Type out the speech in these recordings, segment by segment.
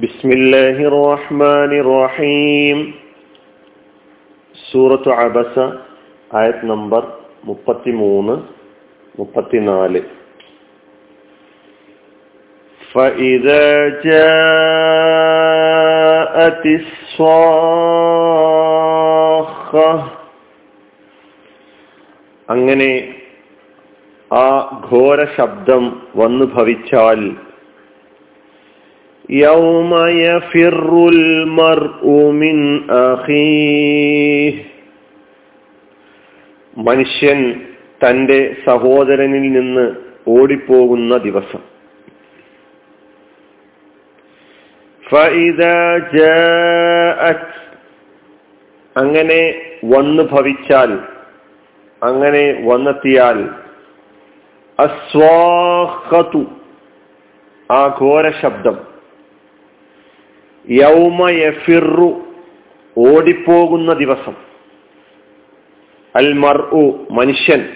بسم الله الرحمن الرحيم സൂറത്ത് അബസ ആയത് നമ്പർ മുപ്പത്തി മൂന്ന് മുപ്പത്തിനാല് فإذا جاءت الصاخة അങ്ങനെ ആ ഘോര ശബ്ദം വന്നു ഭവിച്ചാൽ يوم يفر المرء من أخيه മനുഷ്യൻ തന്റെ സഹോദരനിൽ നിന്ന് ഓടിപ്പോകുന്ന ദിവസം അങ്ങനെ വന്നു ഭവിച്ചാൽ അങ്ങനെ വന്നെത്തിയാൽ അസ്വാഹതു ആ ഘോര ശബ്ദം യൗമ യഫിറു ഓടിപ്പോകുന്ന ദിവസം. അൽ മർഉ മനുഷ്യൻ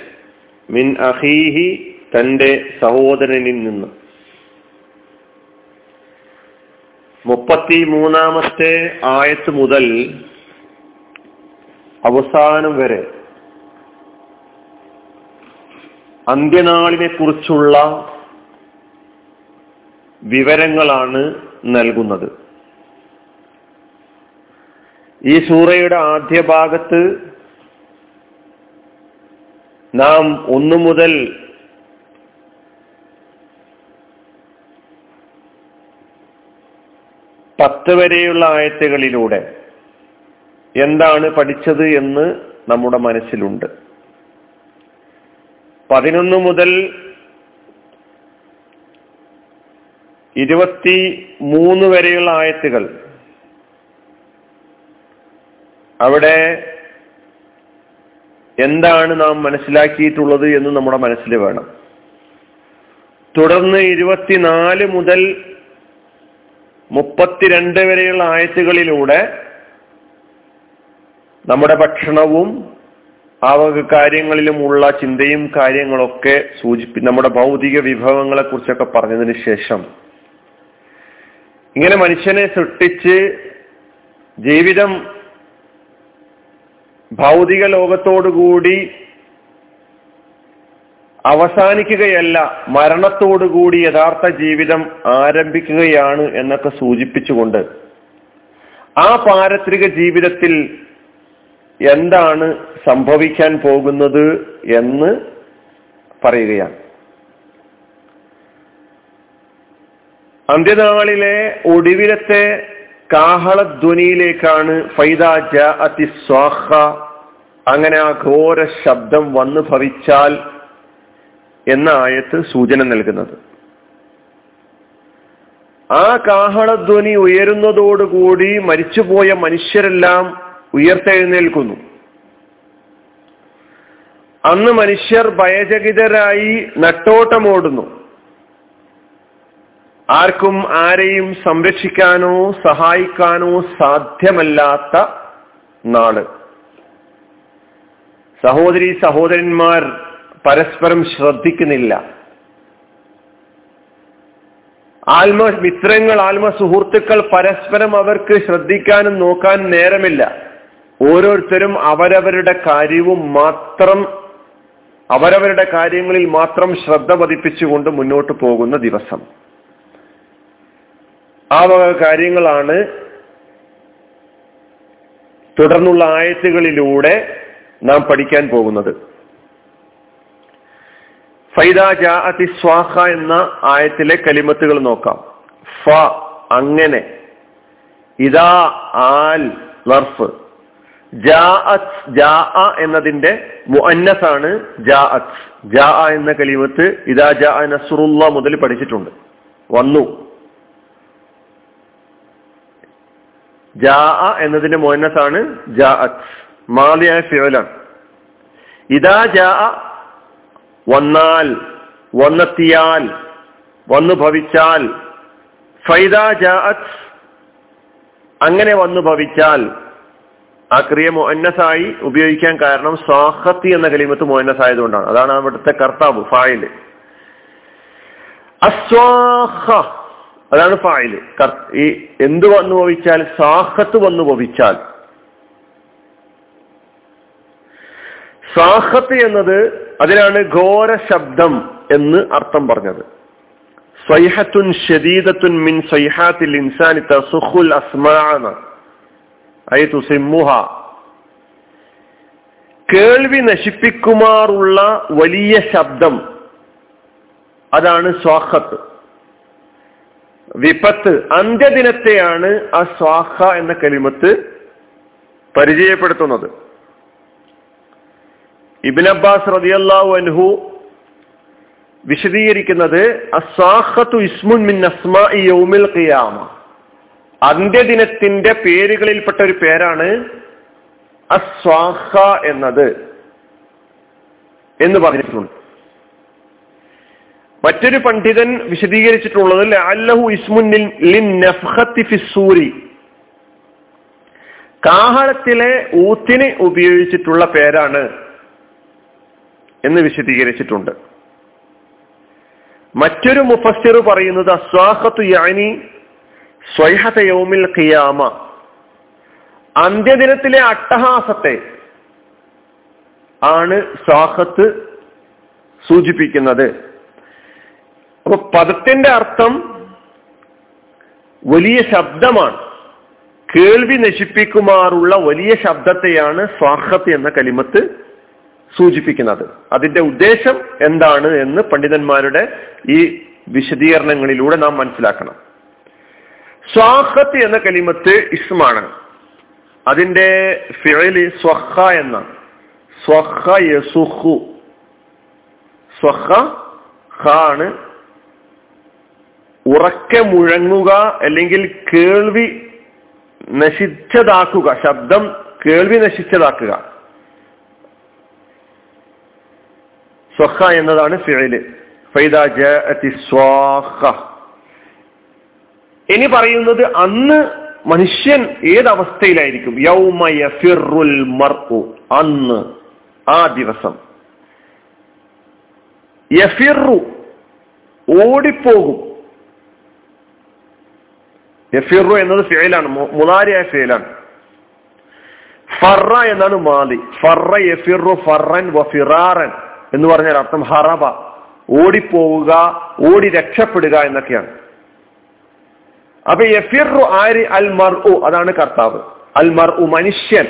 മിൻ അഹീഹി തന്റെ സഹോദരനിൽ നിന്ന്. മുപ്പത്തി മൂന്നാമത്തെ ആയത്ത് മുതൽ അവസാനം വരെ അന്ത്യനാളിനെ കുറിച്ചുള്ള വിവരങ്ങളാണ് നൽകുന്നത്. ഈ സൂറയുടെ ആദ്യ ഭാഗത്ത് നാം ഒന്നു മുതൽ പത്ത് വരെയുള്ള ആയത്തുകളിലൂടെ എന്താണ് പഠിച്ചത് എന്ന് നമ്മുടെ മനസ്സിലുണ്ട്. പതിനൊന്ന് മുതൽ ഇരുപത്തി മൂന്ന് വരെയുള്ള ആയത്തുകൾ അവിടെ എന്താണ് നാം മനസ്സിലാക്കിയിട്ടുള്ളത് എന്ന് നമ്മുടെ മനസ്സിൽ വേണം. തുടർന്ന് ഇരുപത്തിനാല് മുതൽ മുപ്പത്തിരണ്ട് വരെയുള്ള ആയത്തുകളിലൂടെ നമ്മുടെ ഭക്ഷണവും ആ വക കാര്യങ്ങളിലുമുള്ള ചിന്തയും കാര്യങ്ങളൊക്കെ സൂചിപ്പി നമ്മുടെ ഭൗതിക വിഭവങ്ങളെ കുറിച്ചൊക്കെ പറഞ്ഞതിന് ശേഷം ഇങ്ങനെ മനുഷ്യനെ സൃഷ്ടിച്ച് ജീവിതം ഭൗതിക ലോകത്തോടുകൂടി അവസാനിക്കുകയല്ല മരണത്തോടുകൂടി യഥാർത്ഥ ജീവിതം ആരംഭിക്കുകയാണ് എന്നൊക്കെ സൂചിപ്പിച്ചുകൊണ്ട് ആ പാരത്രിക ജീവിതത്തിൽ എന്താണ് സംഭവിക്കാൻ പോകുന്നത് എന്ന് പറയുകയാണ്. അന്ത്യനാളിലെ ഒടുവിലത്തെ കാഹളധ്വനിയിലേക്കാണ് ഫൈദാജ സ്വാഹ. അങ്ങനെ ആ ഘോര ശബ്ദം വന്നു ഭവിച്ചാൽ എന്ന ആയത്ത് സൂചന നൽകുന്നത്. ആ കാഹളധ്വനി ഉയരുന്നതോടുകൂടി മരിച്ചുപോയ മനുഷ്യരെല്ലാം ഉയർത്തെഴുന്നേൽക്കുന്നു. അന്ന് മനുഷ്യർ ഭയചകിതരായി നട്ടോട്ടമോടുന്നു. ആർക്കും ആരെയും സംരക്ഷിക്കാനോ സഹായിക്കാനോ സാധ്യമല്ലാത്ത നാൾ സഹോദരി സഹോദരന്മാർ പരസ്പരം ശ്രദ്ധിക്കുന്നില്ല. ആത്മ മിത്രങ്ങൾ ആത്മ സുഹൃത്തുക്കൾ പരസ്പരം അവർക്ക് ശ്രദ്ധിക്കാനും നോക്കാൻ നേരമില്ല. ഓരോരുത്തരും അവരവരുടെ കാര്യവും മാത്രം അവരവരുടെ കാര്യങ്ങളിൽ മാത്രം ശ്രദ്ധ പതിപ്പിച്ചുകൊണ്ട് മുന്നോട്ട് പോകുന്ന ദിവസം. ആ വക കാര്യങ്ങളാണ് തുടർന്നുള്ള ആയത്തുകളിലൂടെ നാം പഠിക്കാൻ പോകുന്നത്. ഫൈദാജാഅതി സ്വാഹ എന്ന ആയത്തിലെ കലിമത്തുകൾ നോക്കാം. ഫ അങ്ങനെ. ഇതാ ആൽ വർഫ്. ജാഅത് ജാഅ എന്നതിന്റെ മുഅന്നസാണ് ജാഅത്. ജാഅ എന്ന കലിമത്ത് ഇതാ ജാ നസ്റുല്ല മുതൽ പഠിച്ചിട്ടുണ്ട്. വന്നു. ജാ എന്നതിന്റെ മോനസാണ് മാലിയായ ഫിയോലാണ് ഇതാ ജാ വന്നാൽ വന്നെത്തിയാൽ വന്നു ഭവിച്ചാൽ ഫൈദ ജാഅത്ത് അങ്ങനെ വന്നു ഭവിച്ചാൽ ആ ക്രിയ മൊന്നസായി ഉപയോഗിക്കാൻ കാരണം സാഹത്തി എന്ന കലിമത്ത് മുഅന്നസ് ആയതുകൊണ്ടാണ് അതാണ് അവിടുത്തെ കർത്താവ് ഫായിൽ അസ്വാഹ അതാണ് ഫായിൽ. ഈ എന്ത് വന്നു ഭവിച്ചാൽ? സാഹത്ത് വന്നു ഭവിച്ചാൽ. സാഹത്ത് എന്നത് അതിനാണ് ഘോര ശബ്ദം എന്ന് അർത്ഥം പറഞ്ഞത്. സ്വൈഹത്തുൻ ഷദീദത്തുൻ മിൻ സ്വൈഹാത്തിൽ ഇൻസാനി തസുഖുൽ അസ്മാന കേൾവി നശിപ്പിക്കുമാറുള്ള വലിയ ശബ്ദം. അതാണ് സ്വാഹത്ത് വിപത്ത് അന്ത്യദിനത്തെയാണ് ആ സ്വാഹ എന്ന കലിമത്ത് പരിചയപ്പെടുത്തുന്നത്. ഇബിൻ അബ്ബാസ് റതിയല്ലാഹു അൻഹു വിശദീകരിക്കുന്നത് അസ്വാഹത്തു ഇസ്മുൻ മിൻ അസ്മാ യൗമിൽ ഖിയാമ. അന്ത്യദിനത്തിന്റെ പേരുകളിൽപ്പെട്ട ഒരു പേരാണ് അസ്വാഹ എന്നത് എന്ന് പറഞ്ഞിട്ടുണ്ട്. മറ്റൊരു പണ്ഡിതൻ വിശദീകരിച്ചിട്ടുള്ളത് അല്ലഹു ഇസ്മുന്നിൽ സൂരി. കാഹളത്തിലെ ഊത്തിന് ഉപയോഗിച്ചിട്ടുള്ള പേരാണ് എന്ന് വിശദീകരിച്ചിട്ടുണ്ട്. മറ്റൊരു മുഫസ്സിർ പറയുന്നത് അസ്വാഹത്തു യാനി സ്വൈഹത യൗമിൽ ഖിയാമ. അന്ത്യദിനത്തിലെ അട്ടഹാസത്തെ ആണ് സ്വാഹത്ത് സൂചിപ്പിക്കുന്നത്. അപ്പൊ പദത്തിന്റെ അർത്ഥം വലിയ ശബ്ദമാണ്. കേൾവി നശിപ്പിക്കുമാറുള്ള വലിയ ശബ്ദത്തെയാണ് സ്വാഹത്ത് എന്ന കലിമത്ത് സൂചിപ്പിക്കുന്നത്. അതിന്റെ ഉദ്ദേശം എന്താണ് എന്ന് പണ്ഡിതന്മാരുടെ ഈ വിശദീകരണങ്ങളിലൂടെ നാം മനസ്സിലാക്കണം. സ്വാഹത്ത് എന്ന കലിമത്ത് ഇസ്മാണ്. അതിന്റെ ഫിഴലി സ്വഹ എന്ന സ്വഹ സ്വഹ ഖ ആണ് ഉറക്കെ മുഴങ്ങുക അല്ലെങ്കിൽ കേൾവി നശിച്ചതാക്കുക ശബ്ദം കേൾവി നശിച്ചതാക്കുക. സ്വഹ എന്നതാണ് ഫിഴൽ ഇനി പറയുന്നത് അന്ന് മനുഷ്യൻ ഏതവസ്ഥയിലായിരിക്കും? യൗമയ ഫിറുൽ മർഉ. അന്ന് ആ ദിവസം. യഫിറു ഓടിപ്പോകും. യഫിറു എന്നത് ഫിയലാണ്. മുതാരിയായ ഫിയലാണ്. ഫറ എന്നാണ് മാലി. ഫറ യഫിറു ഫറൻ വഫിറാറൻ എന്ന് പറഞ്ഞാൽ അർത്ഥം ഹറബ. ഓടിപ്പോവുക ഓടി രക്ഷപ്പെടുക എന്നൊക്കെയാണ്. അപ്പൊ യഫിറു ആരി? അൽ മർ അതാണ് കർത്താവ്. അൽ മർ മനുഷ്യൻ.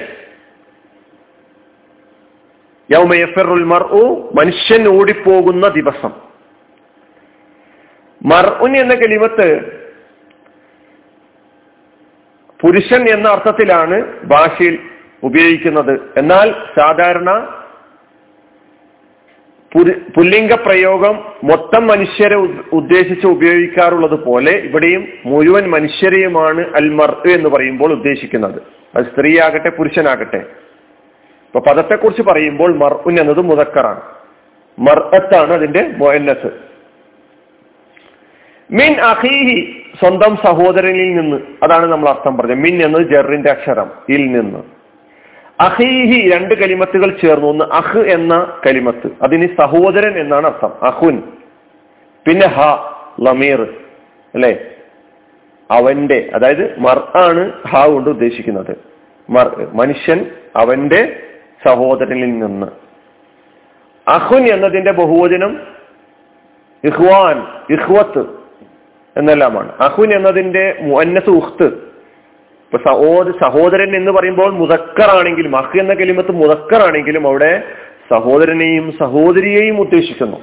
യൗമ യഫിറുൽ മർ മനുഷ്യൻ ഓടിപ്പോകുന്ന ദിവസം. മർഉൻ എന്ന കലിമത്ത് പുരുഷൻ എന്ന അർത്ഥത്തിലാണ് ഭാഷയിൽ ഉപയോഗിക്കുന്നത്. എന്നാൽ സാധാരണ പുല്ലിംഗ പ്രയോഗം മൊത്തം മനുഷ്യരെ ഉദ്ദേശിച്ച് ഉപയോഗിക്കാറുള്ളത് പോലെ ഇവിടെയും മുഴുവൻ മനുഷ്യരെയുമാണ് അൽമർ എന്ന് പറയുമ്പോൾ ഉദ്ദേശിക്കുന്നത്. അത് സ്ത്രീയാകട്ടെ പുരുഷനാകട്ടെ. ഇപ്പൊ പദത്തെക്കുറിച്ച് പറയുമ്പോൾ മർഉൻ എന്നത് മുതക്കറാണ് മർഅത്താണ് അതിന്റെ മൊയന്നസ് മിൻ അഹീഹി സ്വന്തം സഹോദരനിൽ നിന്ന് അതാണ് നമ്മൾ അർത്ഥം പറഞ്ഞത്. മിൻ എന്നത് ജെറിന്റെ അക്ഷരം ഇൽ നിന്ന്. അഹീഹി രണ്ട് കലിമത്തുകൾ ചേർന്നു. ഒന്ന് അഹ് എന്ന കലിമത്ത്. അതിന് സഹോദരൻ എന്നാണ് അർത്ഥം. അഹുൻ. പിന്നെ ഹ ലമീർ അല്ലെ? അവന്റെ അതായത് മർ ആണ് ഹ കൊണ്ട് ഉദ്ദേശിക്കുന്നത്. മർ മനുഷ്യൻ അവന്റെ സഹോദരനിൽ നിന്ന്. അഹുൻ എന്നതിന്റെ ബഹുവചനം ഇഹ്വാൻ ഇഹ്വത്ത്. എന്നെല്ലാമാണ്. അഹുൻ എന്നതിന്റെ മുന്നസ് ഉഖ്ത് ഇപ്പൊ സഹോദ സഹോദരൻ എന്ന് പറയുമ്പോൾ മുതക്കറാണെങ്കിലും അഹ് എന്ന കലിമത്ത് മുതക്കറാണെങ്കിലും അവിടെ സഹോദരനെയും സഹോദരിയെയും ഉദ്ദേശിക്കുന്നു.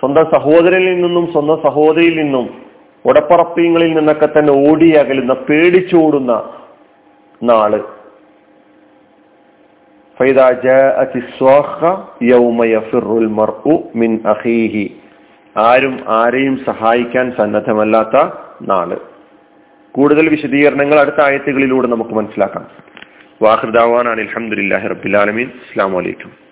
സ്വന്തം സഹോദരനിൽ നിന്നും സ്വന്തം സഹോദരിയിൽ നിന്നും ഉടപ്പറപ്പിങ്ങളിൽ നിന്നൊക്കെ തന്നെ ഓടിയകലുന്ന പേടിച്ചോടുന്ന നാൾ. ആരും ആരെയും സഹായിക്കാൻ സന്നദ്ധമല്ലാത്ത നാൾ. കൂടുതൽ വിശദീകരണങ്ങൾ അടുത്ത ആയത്തുകളിലൂടെ നമുക്ക് മനസ്സിലാക്കാം. വാഹൃദാവാൻ അലഹമുല്ലാഹി റബിലാലമീൻ അസ്സാം വലൈക്കും